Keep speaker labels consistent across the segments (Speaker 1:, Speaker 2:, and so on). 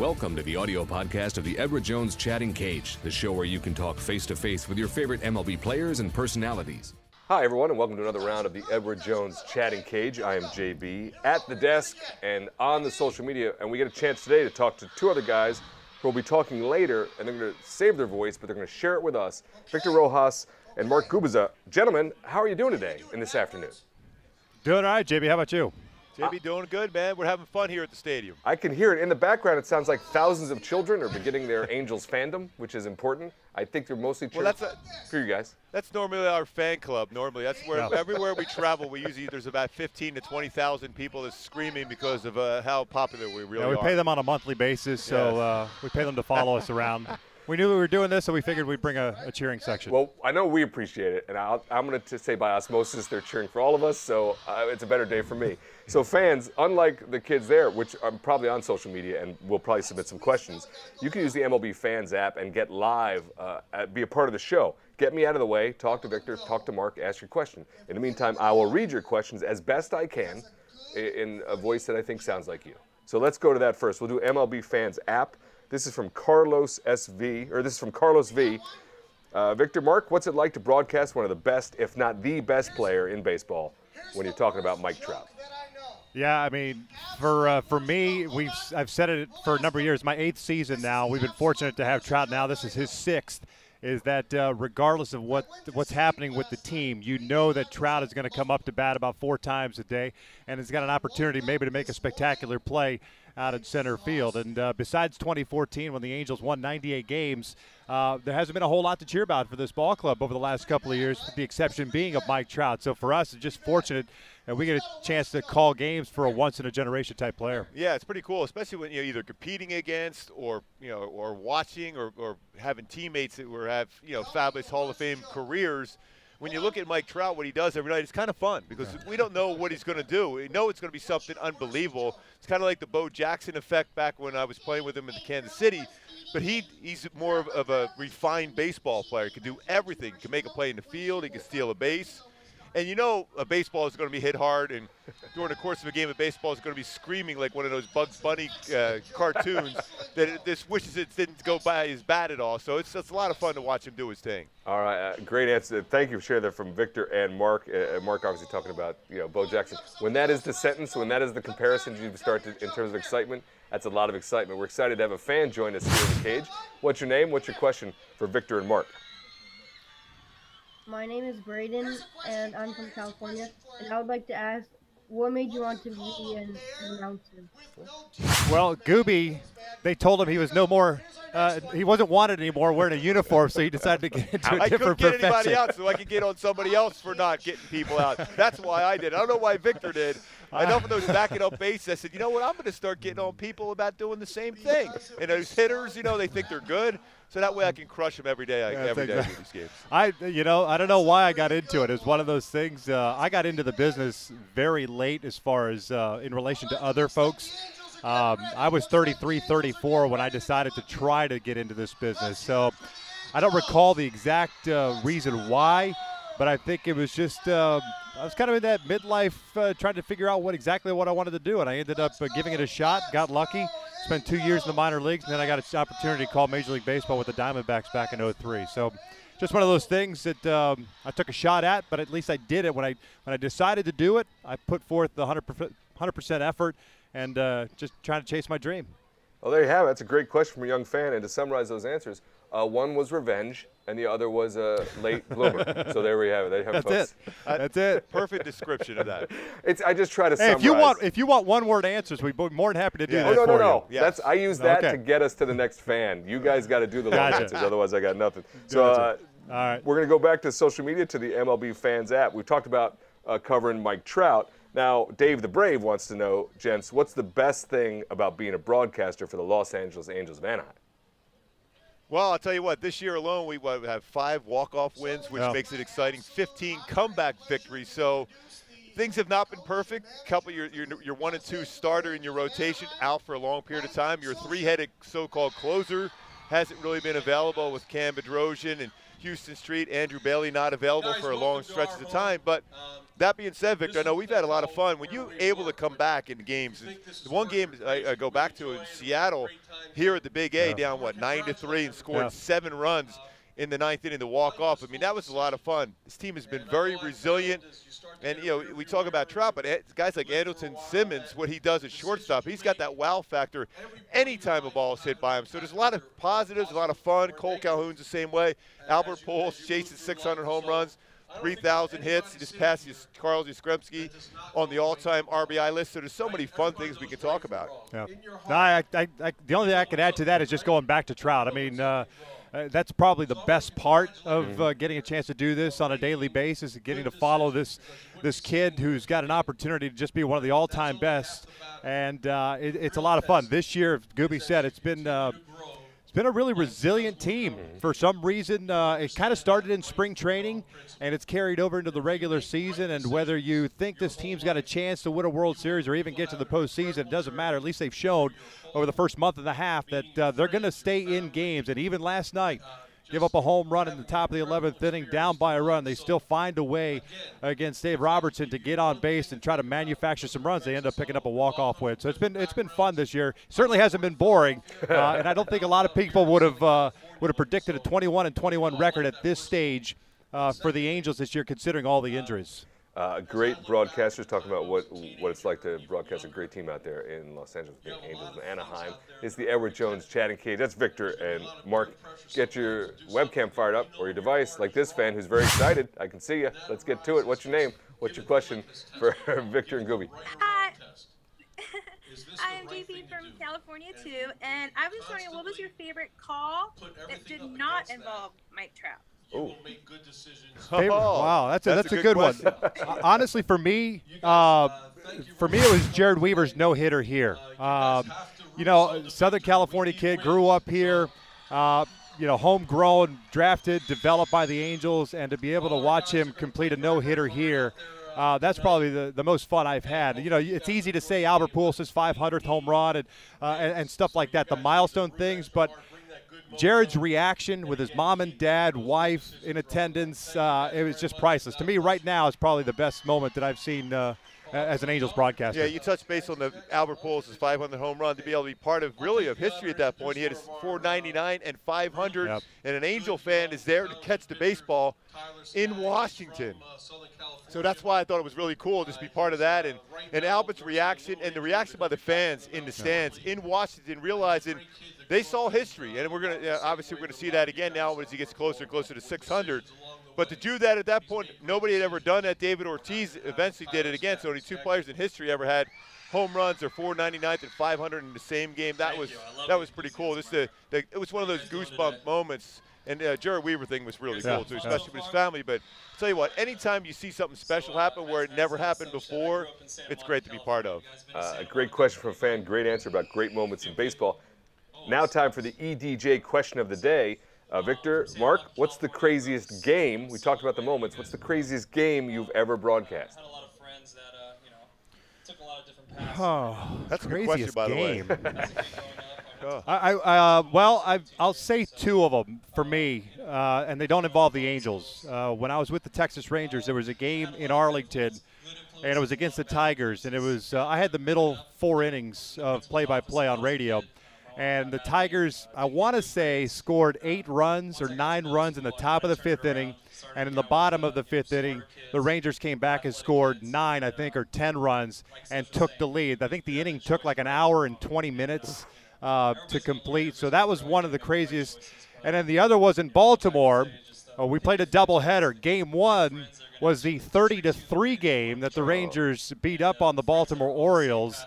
Speaker 1: Welcome to the audio podcast of the Edward Jones Chatting Cage, the show where you can talk face to face with your favorite MLB players and personalities.
Speaker 2: Hi, everyone, and welcome to another round of the Edward Jones Chatting Cage. I am JB at the desk and on the social media, and we get a chance today to talk to two other guys who will be talking later, and they're going to save their voice, but they're going to share it with us. Victor Rojas and Mark Gubicza. Gentlemen, how are you doing today and this afternoon?
Speaker 3: Doing all right, JB. How about you?
Speaker 4: JB doing good, man. We're having fun here at the stadium.
Speaker 2: I can hear it in the background. It sounds like thousands of children are beginning their Angels fandom, which is important. I think they're mostly cheering
Speaker 4: Well, that's a-
Speaker 2: for you guys.
Speaker 4: That's normally our fan club. Normally, that's where
Speaker 3: Yeah.
Speaker 4: everywhere we travel, we usually there's about 15 to 20,000 people that's screaming because of uh, how popular we really are.
Speaker 3: Yeah, we
Speaker 4: are.
Speaker 3: pay them on a monthly basis, so
Speaker 4: Yes.
Speaker 3: uh, we pay them to follow us around. We knew we were doing this, so we figured we'd bring a, a cheering section.
Speaker 2: Well, I know we appreciate it, and I'll, I'm going to say by osmosis they're cheering for all of us, so uh, it's a better day for me. So, fans, unlike the kids there, which are probably on social media and will probably submit some questions, you can use the MLB Fans app and get live, uh, be a part of the show. Get me out of the way, talk to Victor, talk to Mark, ask your question. In the meantime, I will read your questions as best I can in a voice that I think sounds like you. So let's go to that first. We'll do MLB Fans app. This is from Carlos SV, or this is from Carlos V. Uh, Victor Mark, what's it like to broadcast one of the best, if not the best player in baseball when you're talking about Mike Trout?
Speaker 3: Yeah, I mean, for uh, for me, we've I've said it for a number of years. My eighth season now. We've been fortunate to have Trout. Now this is his sixth. Is that uh, regardless of what what's happening with the team, you know that Trout is going to come up to bat about four times a day, and he's got an opportunity maybe to make a spectacular play out in center field. And uh, besides 2014, when the Angels won 98 games, uh, there hasn't been a whole lot to cheer about for this ball club over the last couple of years, with the exception being of Mike Trout. So for us, it's just fortunate that we get a chance to call games for a once in a generation type player.
Speaker 4: Yeah, it's pretty cool, especially when you're either competing against or you know or watching or, or having teammates that were have you know fabulous Hall of Fame careers. When you look at Mike Trout, what he does every night, it's kind of fun because we don't know what he's going to do. We know it's going to be something unbelievable. It's kind of like the Bo Jackson effect back when I was playing with him in Kansas City. But he he's more of, of a refined baseball player. He can do everything. He can make a play in the field. He can steal a base. And you know a baseball is going to be hit hard, and during the course of a game of baseball, is going to be screaming like one of those Bugs Bunny uh, cartoons that it just wishes it didn't go by his bat at all. So it's, it's a lot of fun to watch him do his thing.
Speaker 2: All right, uh, great answer. Thank you for sharing that from Victor and Mark. Uh, uh, Mark obviously talking about you know Bo Jackson. When that is the sentence, when that is the comparison you start to, in terms of excitement, that's a lot of excitement. We're excited to have a fan join us here in the cage. What's your name? What's your question for Victor and Mark?
Speaker 5: My name is Braden, and I'm from California. And I would like to ask, what made you want to be an announcer?
Speaker 3: Well, Gooby, they told him he was no more, uh, he wasn't wanted anymore wearing a uniform, so he decided to get into a
Speaker 4: I couldn't
Speaker 3: different
Speaker 4: get
Speaker 3: profession.
Speaker 4: anybody out, so I could get on somebody else for not getting people out. That's why I did. I don't know why Victor did. I know for those backing up bases, I said, you know what? I'm going to start getting on people about doing the same thing. And those hitters, you know, they think they're good, so that way I can crush them every day. I,
Speaker 3: That's
Speaker 4: every day I do
Speaker 3: exactly-
Speaker 4: these games.
Speaker 3: I, you know, I don't know why I got into it. It's one of those things. Uh, I got into the business very late, as far as uh, in relation to other folks. Um, I was 33, 34 when I decided to try to get into this business. So I don't recall the exact uh, reason why, but I think it was just uh, I was kind of in that midlife uh, trying to figure out what exactly what I wanted to do, and I ended up uh, giving it a shot. Got lucky. Spent two years in the minor leagues, and then I got an opportunity to call Major League Baseball with the Diamondbacks back in 03. So just one of those things that um, I took a shot at, but at least I did it. When I when I decided to do it, I put forth the 100 percent effort and uh, just trying to chase my dream.
Speaker 2: Well, there you have it. That's a great question from a young fan. And to summarize those answers, uh, one was revenge, and the other was a late bloomer. so there we have it. There you have
Speaker 3: That's
Speaker 2: folks.
Speaker 3: it. That's it.
Speaker 4: Perfect description of that.
Speaker 2: It's I just try to
Speaker 3: Hey,
Speaker 2: summarize.
Speaker 3: if you want if you want one word answers, we'd be more than happy to do
Speaker 4: Yeah.
Speaker 3: that
Speaker 2: Oh no no
Speaker 3: for
Speaker 2: no!
Speaker 4: Yes.
Speaker 2: That's I use that
Speaker 3: Okay.
Speaker 2: to get us to the next fan. You guys got to do the long answers, otherwise I got nothing. So uh,
Speaker 3: All right.
Speaker 2: we're gonna go back to social media to the MLB Fans app. We talked about uh, covering Mike Trout. Now Dave the Brave wants to know, gents, what's the best thing about being a broadcaster for the Los Angeles Angels of Anaheim?
Speaker 4: Well, I'll tell you what. This year alone, we have five walk-off wins, which
Speaker 3: Yeah.
Speaker 4: makes it exciting. 15 comeback victories. So things have not been perfect. Couple, you're, you're, you're one and two starter in your rotation, out for a long period of time. Your three-headed so-called closer hasn't really been available with Cam Bedrosian and Huston Street, Andrew Bailey not available for a long stretch of time. But that being said, Victor, I know we've had a lot of fun. When you're able to come back in games, the one game I, I go back to in Seattle, here at the Big A,
Speaker 3: Yeah.
Speaker 4: down what nine to three, and scored
Speaker 3: Yeah.
Speaker 4: seven runs in the ninth inning to walk off. I mean, that was a lot of fun. This team has been very resilient. And, you know, we talk about Trout, but guys like Andrelton Simmons, what he does at shortstop, he's got that wow factor anytime a ball is hit by him. So there's a lot of positives, a lot of fun. Cole Calhoun's the same way. Albert Pujols chasing 600 home runs. 3,000 hits. He just passed Carl Yastrzemski on the all-time RBI list. So there's so many fun things we can talk about.
Speaker 3: Yeah. No, I, I, I, the only thing I could add to that is just going back to Trout. I mean, uh, uh, that's probably the best part of uh, getting a chance to do this on a daily basis, and getting to follow this this kid who's got an opportunity to just be one of the all-time best, and uh, it, it's a lot of fun. This year, Gooby said, it's been. It's been a really resilient team. For some reason, uh, it kind of started in spring training, and it's carried over into the regular season. And whether you think this team's got a chance to win a World Series or even get to the postseason, it doesn't matter. At least they've shown over the first month and a half that uh, they're going to stay in games. And even last night, give up a home run in the top of the 11th inning, down by a run. They still find a way against Dave Robertson to get on base and try to manufacture some runs. They end up picking up a walk-off win. So it's been it's been fun this year. Certainly hasn't been boring, uh, and I don't think a lot of people would have uh, would have predicted a 21 and 21 record at this stage uh, for the Angels this year, considering all the injuries.
Speaker 2: Uh, great broadcasters talking about what what it's like to broadcast a great team out there in Los Angeles, the Angels of Anaheim. It's the Edward Jones chatting cage. That's Victor and Mark. Get your webcam fired up or your device, like this fan who's very excited. I can see you. Let's get to it. What's your name? What's your question for Victor and Gooby?
Speaker 6: Hi. I am JP from California too, and I was wondering, what was your favorite call that did not involve Mike Trout?
Speaker 2: Ooh.
Speaker 3: Favorite-
Speaker 4: Oh,
Speaker 3: wow, that's a, that's, a, good,
Speaker 4: question.
Speaker 3: one. Uh, Honestly, for me, uh, for me, it was Jered Weaver's no hitter here. Um, you know, Southern California kid, grew up here. Uh, you know, homegrown, drafted, developed by the Angels, and to be able to watch him complete a no hitter here. Uh, that's probably the, the most fun I've had. You know, it's easy to say Albert Pujols' 500th home run and, uh, and and stuff like that, the milestone things, but Jered's reaction with his mom and dad, wife in attendance, uh, it was just priceless. To me, right now, is probably the best moment that I've seen uh, as an Angels broadcaster.
Speaker 4: Yeah, you touched base on the Albert Pujols' 500 home run to be able to be part of really of history at that point. He had his 499 and 500,
Speaker 3: Yep.
Speaker 4: and an Angel fan is there to catch the baseball in Washington. So that's why I thought it was really cool just to be part of that, and and Albert's reaction and the reaction by the fans in the stands in Washington, realizing they saw history, and we're gonna yeah, obviously we're gonna see that again now as he gets closer and closer to 600. But to do that at that point, nobody had ever done that. David Ortiz eventually did it again. So only two players in history ever had home runs or 499th and 500 in the same game. That was that was pretty cool. This the, the it was one of those goosebump moments. And uh, Jered Weaver thing was really
Speaker 3: Yeah,
Speaker 4: cool too,
Speaker 3: yeah.
Speaker 4: especially with his family. But I'll tell you what, anytime you see something special happen where it never happened before, it's great to be part of.
Speaker 2: Uh, a great question from a fan. Great answer about great moments in baseball. Now, time for the EDJ question of the day. Uh, Victor, Mark, what's the craziest game? We talked about the moments. What's the craziest game you've ever broadcast?
Speaker 7: had a lot of friends that uh, you know took a lot of different paths.
Speaker 3: Oh,
Speaker 4: That's a good question,
Speaker 3: craziest
Speaker 4: by the
Speaker 3: game.
Speaker 7: growing.
Speaker 3: I, I uh, well, I, I'll say two of them for me, uh, and they don't involve the Angels. Uh, when I was with the Texas Rangers, there was a game in Arlington, and it was against the Tigers, and it was uh, I had the middle four innings of play-by-play on radio, and the Tigers, I want to say, scored eight runs or nine runs in the top of the fifth inning, and in the bottom of the fifth inning, the Rangers came back and scored nine, I think, or ten runs, and took the lead. I think the inning took like an hour and 20 minutes uh, to complete. So that was one of the craziest. And then the other was in Baltimore. Uh, we played a doubleheader. Game one was the 30 to three game that the Rangers beat up on the Baltimore Orioles.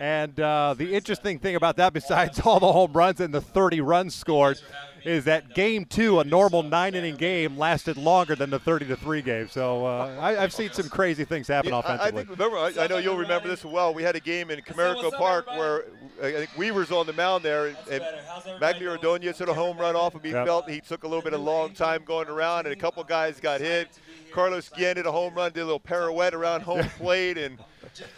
Speaker 3: And uh, the interesting thing about that, besides all the home runs and the 30 runs scored, is that game two, a normal nine inning game, lasted longer than the 30 to three game. So uh, I, I've seen some crazy things happen
Speaker 4: Yeah, I- I, think remember. I, I know you'll remember this well. We had a game in Comerica Park where I think Weaver's on the mound there, and, and Magglio Ordonez hit a home run off him. He
Speaker 3: Yep.
Speaker 4: felt he took a little bit of long time going around, and a couple guys got hit. Carlos Guillen did a home run, did a little pirouette around home plate, and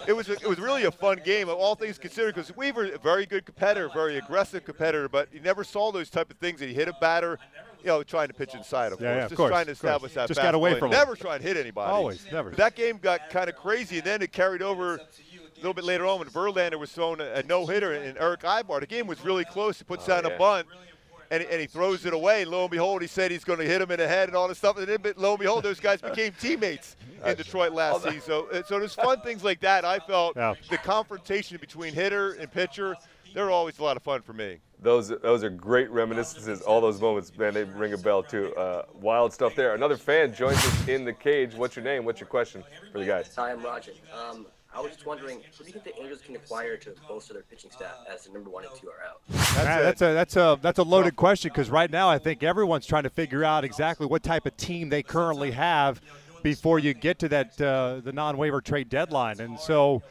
Speaker 4: it was a, it was really a fun game, all things considered, because Weaver a very good competitor, very aggressive competitor, but you never saw those type of things. That he hit a batter, you know, trying to pitch inside, of
Speaker 3: Yeah,
Speaker 4: course,
Speaker 3: yeah, of
Speaker 4: just
Speaker 3: course,
Speaker 4: trying to establish that.
Speaker 3: Just got away from him.
Speaker 4: never trying to hit anybody.
Speaker 3: Always, never.
Speaker 4: But that game got kind of crazy, and then it carried over. A little bit later on, when Verlander was throwing a, a no hitter, and Erick Aybar, the game was really close. He puts
Speaker 2: Oh,
Speaker 4: down
Speaker 2: yeah.
Speaker 4: a bunt, and, and he throws it away. And lo and behold, he said he's going to hit him in the head and all this stuff. And then, but lo and behold, those guys became teammates in Detroit last season. So, uh, so there's fun things like that. I felt
Speaker 3: Yeah.
Speaker 4: the confrontation between hitter and pitcher, they're always a lot of fun for me.
Speaker 2: Those those are great reminiscences. All those moments, man, they ring a bell too. Uh, wild stuff there. Another fan joins us in the cage. What's your name? What's your question for the guys?
Speaker 8: Hi, I'm Roger. Um, I was just wondering, what do you think the Angels can acquire to bolster their pitching staff as the number one and two are out?
Speaker 4: That's,
Speaker 3: Yeah,
Speaker 4: it.
Speaker 3: that's a that's a that's a loaded question because right now I think everyone's trying to figure out exactly what type of team they currently have before you get to that uh, the non-waiver trade deadline, and so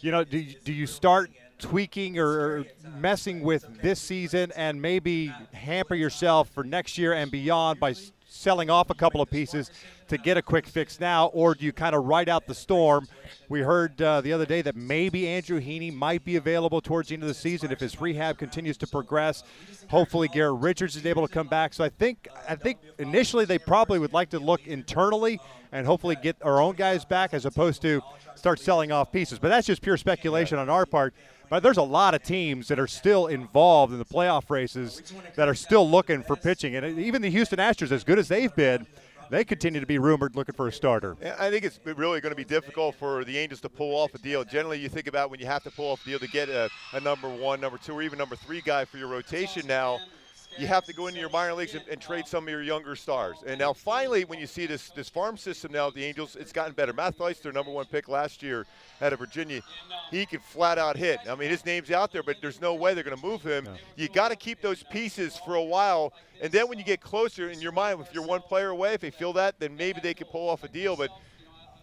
Speaker 3: you know do you, do you start tweaking or messing with this season and maybe hamper yourself for next year and beyond by selling off a couple of pieces to get a quick fix now, or do you kind of ride out the storm? We heard uh, the other day that maybe Andrew Heaney might be available towards the end of the season if his rehab continues to progress. Hopefully, Garrett Richards is able to come back. So I think I think initially they probably would like to look internally and hopefully get our own guys back as opposed to start selling off pieces. But that's just pure speculation on our part. But there's a lot of teams that are still involved in the playoff races that are still looking for pitching, and even the Houston Astros, as good as they've been, they continue to be rumored looking for a starter.
Speaker 4: I think it's really going to be difficult for the Angels to pull off a deal. Generally, you think about when you have to pull off a deal to get a, a number one, number two, or even number three guy for your rotation now. You have to go into your minor leagues and, and trade some of your younger stars. And now, finally, when you see this this farm system now at the Angels, it's gotten better. Matt Thaiss, their number one pick last year out of Virginia, he can flat out hit. I mean, his name's out there, but there's no way they're going to move him. You got to keep those pieces for a while, and then when you get closer in your mind, if you're one player away, if they feel that, then maybe they could pull off a deal. But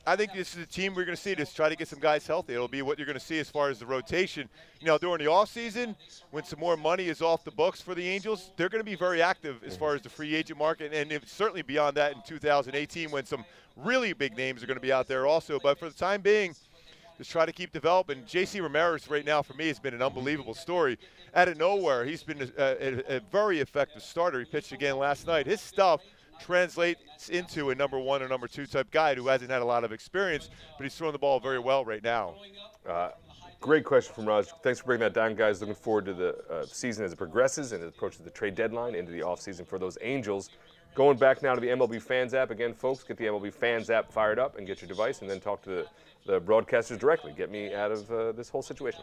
Speaker 4: I think this is a team we're going to see. Just try to get some guys healthy. It'll be what you're going to see as far as the rotation. You know, during the offseason, when some more money is off the books for the Angels, they're going to be very active as far as the free agent market, and if, certainly beyond that in 2018 when some really big names are going to be out there also. But for the time being, just try to keep developing. J.C. Ramirez right now for me has been an unbelievable story. Out of nowhere, he's been a, a, a very effective starter. He pitched again last night. His stuff translates into a number one or number two type guy who hasn't had a lot of experience, but he's throwing the ball very well right now.
Speaker 2: Uh, great question from Raj. Thanks for breaking that down, guys. Looking forward to the uh, season as it progresses and it approaches the trade deadline into the offseason for those Angels. Going back now to the MLB Fans app again, folks. Get the MLB Fans app fired up and get your device, and then talk to the, the broadcasters directly. Get me out of uh, this whole situation.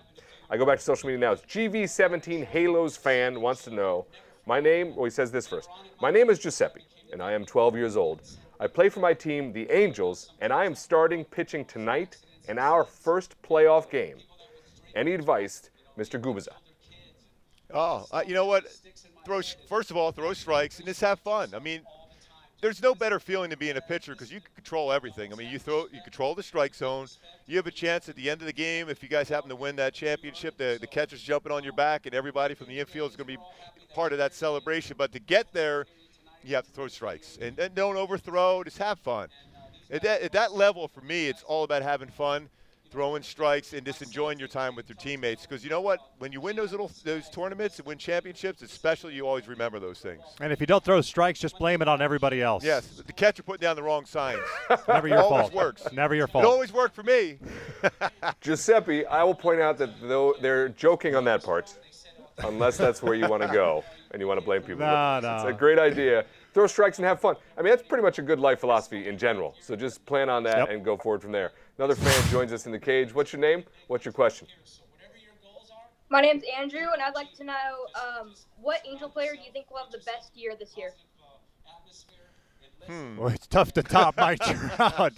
Speaker 2: I go back to social media now. It's GV17 Halos fan wants to know my name. Well, he says this first. My name is Giuseppe, and I am 12 years old. I play for my team, the Angels, and I am starting pitching tonight in our first playoff game. Any advice, Mr. Gubicza?
Speaker 4: Oh, uh, you know what? Throw first of all, throw strikes and just have fun. I mean, there's no better feeling than being a pitcher because you control everything. I mean, you throw, you control the strike zone. You have a chance at the end of the game if you guys happen to win that championship. The the catcher's jumping on your back, and everybody from the infield is going to be part of that celebration. But to get there, you have to throw strikes and, and don't overthrow. Just have fun. At that, at that level, for me, it's all about having fun, throwing strikes, and just enjoying your time with your teammates. Because you know what? When you win those little those tournaments and win championships, especially, you always remember those things.
Speaker 3: And if you don't throw strikes, just blame it on everybody else.
Speaker 4: Yes, the catcher putting down the wrong signs.
Speaker 3: Never your
Speaker 4: always
Speaker 3: fault.
Speaker 4: Always works.
Speaker 3: Never your
Speaker 4: It
Speaker 3: fault.
Speaker 4: always worked for me.
Speaker 2: Giuseppe, I will point out that though they're joking on that part, unless that's where you want to go and you want to blame people.
Speaker 3: No,
Speaker 2: But It's a great idea. Throw strikes and have fun. I mean, that's pretty much a good life philosophy in general. So just plan on that
Speaker 3: Yep.
Speaker 2: and go forward from there. Another fan joins us in the cage. What's your name? What's your question?
Speaker 9: My name's Andrew, and I'd like to know um, what Angel player do you think will have the best year this year? Hmm.
Speaker 3: Well, it's tough to top Mike Trout.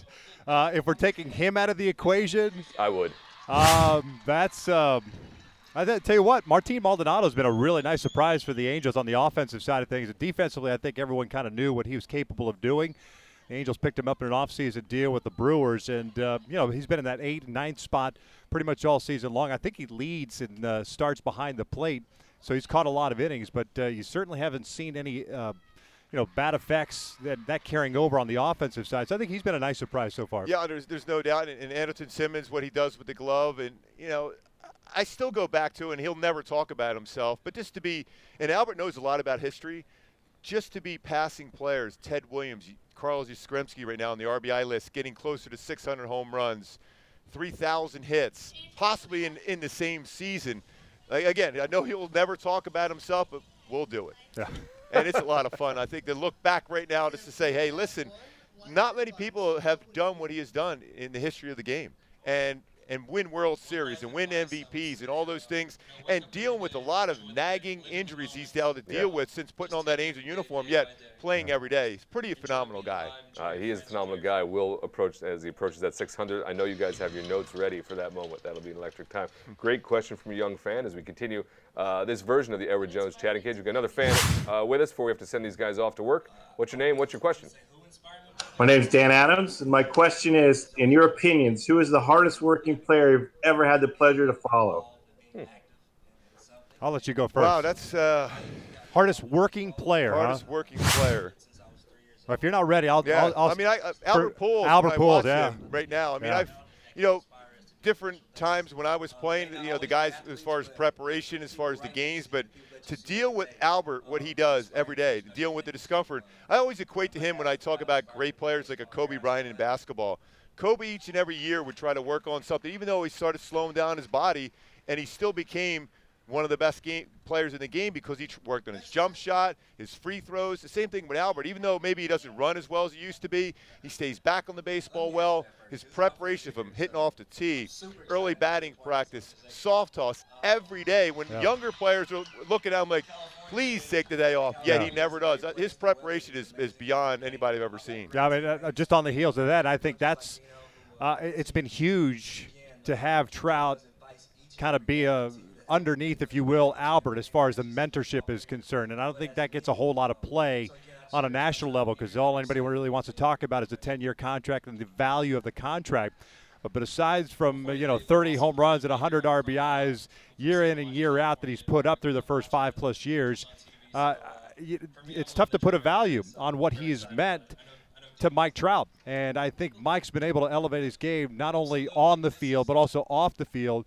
Speaker 3: Uh, if we're taking him out of the equation,
Speaker 2: I would.
Speaker 3: um, that's. Um, I tell you what, Martin Maldonado's been a really nice surprise for the Angels on the offensive side of things. And Defensively, I think everyone kind of knew what he was capable of doing. The Angels picked him up in an offseason deal with the Brewers, and uh, you know he's been in that eight and ninth spot pretty much all season long. I think he leads and uh, starts behind the plate, so he's caught a lot of innings. But uh, you certainly haven't seen any uh, you know, bad effects that, that carrying over on the offensive side. So I think he's been a nice surprise so far.
Speaker 4: Yeah, there's there's no doubt. And Andrelton Simmons, what he does with the glove, and you know, I still go back to, and he'll never talk about himself, but just to be, and Albert knows a lot about history, just to be passing players, Ted Williams, Carlos Yastrzemski right now on the RBI list, getting closer to 600 home runs, 3,000 hits, possibly in, in the same season. Like, again, I know he'll never talk about himself, but we'll do it.
Speaker 3: Yeah.
Speaker 4: and it's a lot of fun. I think to look back right now just to say, hey, listen, not many people have done what he has done in the history of the game. And and win World Series and win MVPs and all those things, and dealing with a lot of nagging injuries he's had to deal yeah. with since putting on that Angel uniform, yet playing every day. He's pretty phenomenal guy.
Speaker 2: Uh, he is a phenomenal guy. Will approach as he approaches that 600. I know you guys have your notes ready for that moment. That'll be an electric time. Great question from a young fan as we continue uh, this version of the Edward Jones chatting cage. We've got another fan uh, with us before we have to send these guys off to work. What's your name? What's your question?
Speaker 10: My name is Dan Adams, and my question is, in your opinions, who is the hardest working player you've ever had the pleasure to follow? Hmm.
Speaker 3: I'll let you go first.
Speaker 4: Wow, that's uh,
Speaker 3: hardest working player.
Speaker 4: Hardest
Speaker 3: huh?
Speaker 4: working player.
Speaker 3: well, if you're not ready, I'll.
Speaker 4: Yeah,
Speaker 3: I'll, I'll
Speaker 4: i mean, I, uh, Albert Pujols.
Speaker 3: Albert Pujols, yeah.
Speaker 4: Right now, I mean,
Speaker 3: yeah.
Speaker 4: I've, you know, different times when I was playing, you know, the guys as far as preparation, as far as the games, but to deal with Albert, what he does every day, dealing with the discomfort, I always equate to him when I talk about great players like a Kobe Bryant in basketball. Kobe each and every year would try to work on something, even though he started slowing down his body, and he still became one of the best game players in the game because he worked on his jump shot, his free throws. The same thing with Albert. Even though maybe he doesn't run as well as he used to be, he stays back on the baseball well. His preparation from hitting off the tee, early batting practice, soft toss every day. When yeah. younger players are looking at him like, please take the day off. Yet yeah. he never does. Uh, his preparation is, is beyond anybody I've ever seen.
Speaker 3: Yeah, I mean, uh, just on the heels of that, I think that's uh, it's been huge to have Trout kind of be a underneath, if you will, Albert as far as the mentorship is concerned. And I don't think that gets a whole lot of play on a national level because all anybody really wants to talk about is a 10-year contract and the value of the contract. But aside from you know 30 home runs and 100 RBIs year in and year out that he's put up through the first five plus years, uh, it's tough to put a value on what he's meant to Mike Trout. And I think Mike's been able to elevate his game not only on the field but also off the field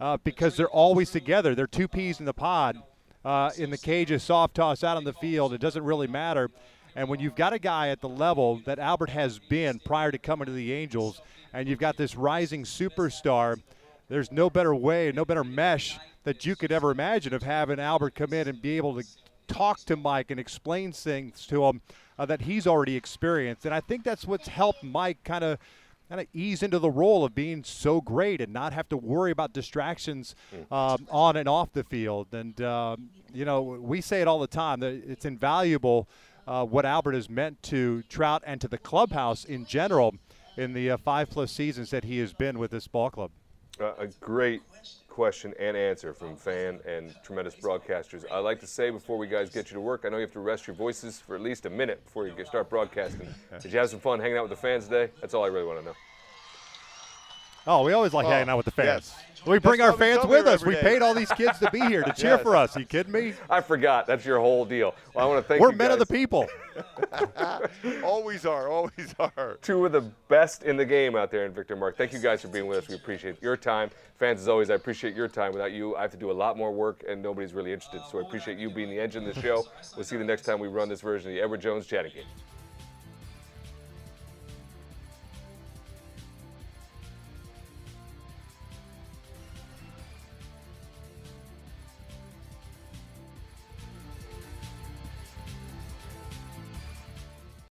Speaker 3: uh, because they're always together. They're two peas in the pod. Uh, in the cage, a soft toss out on the field. It doesn't really matter. And when you've got a guy at the level that Albert has been prior to coming to the Angels, and you've got this rising superstar, there's no better way, no better mesh that you could ever imagine of having Albert come in and be able to talk to Mike and explain things to him uh, that he's already experienced. And I think that's what's helped Mike kind of – kind of ease into the role of being so great and not have to worry about distractions hmm. um, on and off the field. And, um, you know, we say it all the time that it's invaluable uh, what Albert has meant to Trout and to the clubhouse in general in the uh, five plus seasons that he has been with this ball club.
Speaker 2: Uh, a great question and answer from fan and tremendous broadcasters. I'd like to say before we guys get you to work, I know you have to rest your voices for at least a minute before you start broadcasting. Did you have some fun hanging out with the fans today? That's all I really want to know.
Speaker 3: Oh, we always like oh, hanging out with the fans.
Speaker 4: Yes.
Speaker 3: We bring our fans with us. We paid all these kids to be here to cheer yes. for us. Are you kidding me?
Speaker 2: I forgot. That's your whole deal. Well, I want to thank
Speaker 3: We're
Speaker 2: you.
Speaker 3: We're men
Speaker 2: guys.
Speaker 3: of the people.
Speaker 4: always are. Always are.
Speaker 2: Two of the best in the game out there in Victor Mark. Thank you guys for being with us. We appreciate your time. Fans, as always, I appreciate your time. Without you, I have to do a lot more work, and nobody's really interested. So I appreciate you being the engine of the show. We'll see you the next time we run this version of the Edward Jones Chatting Game.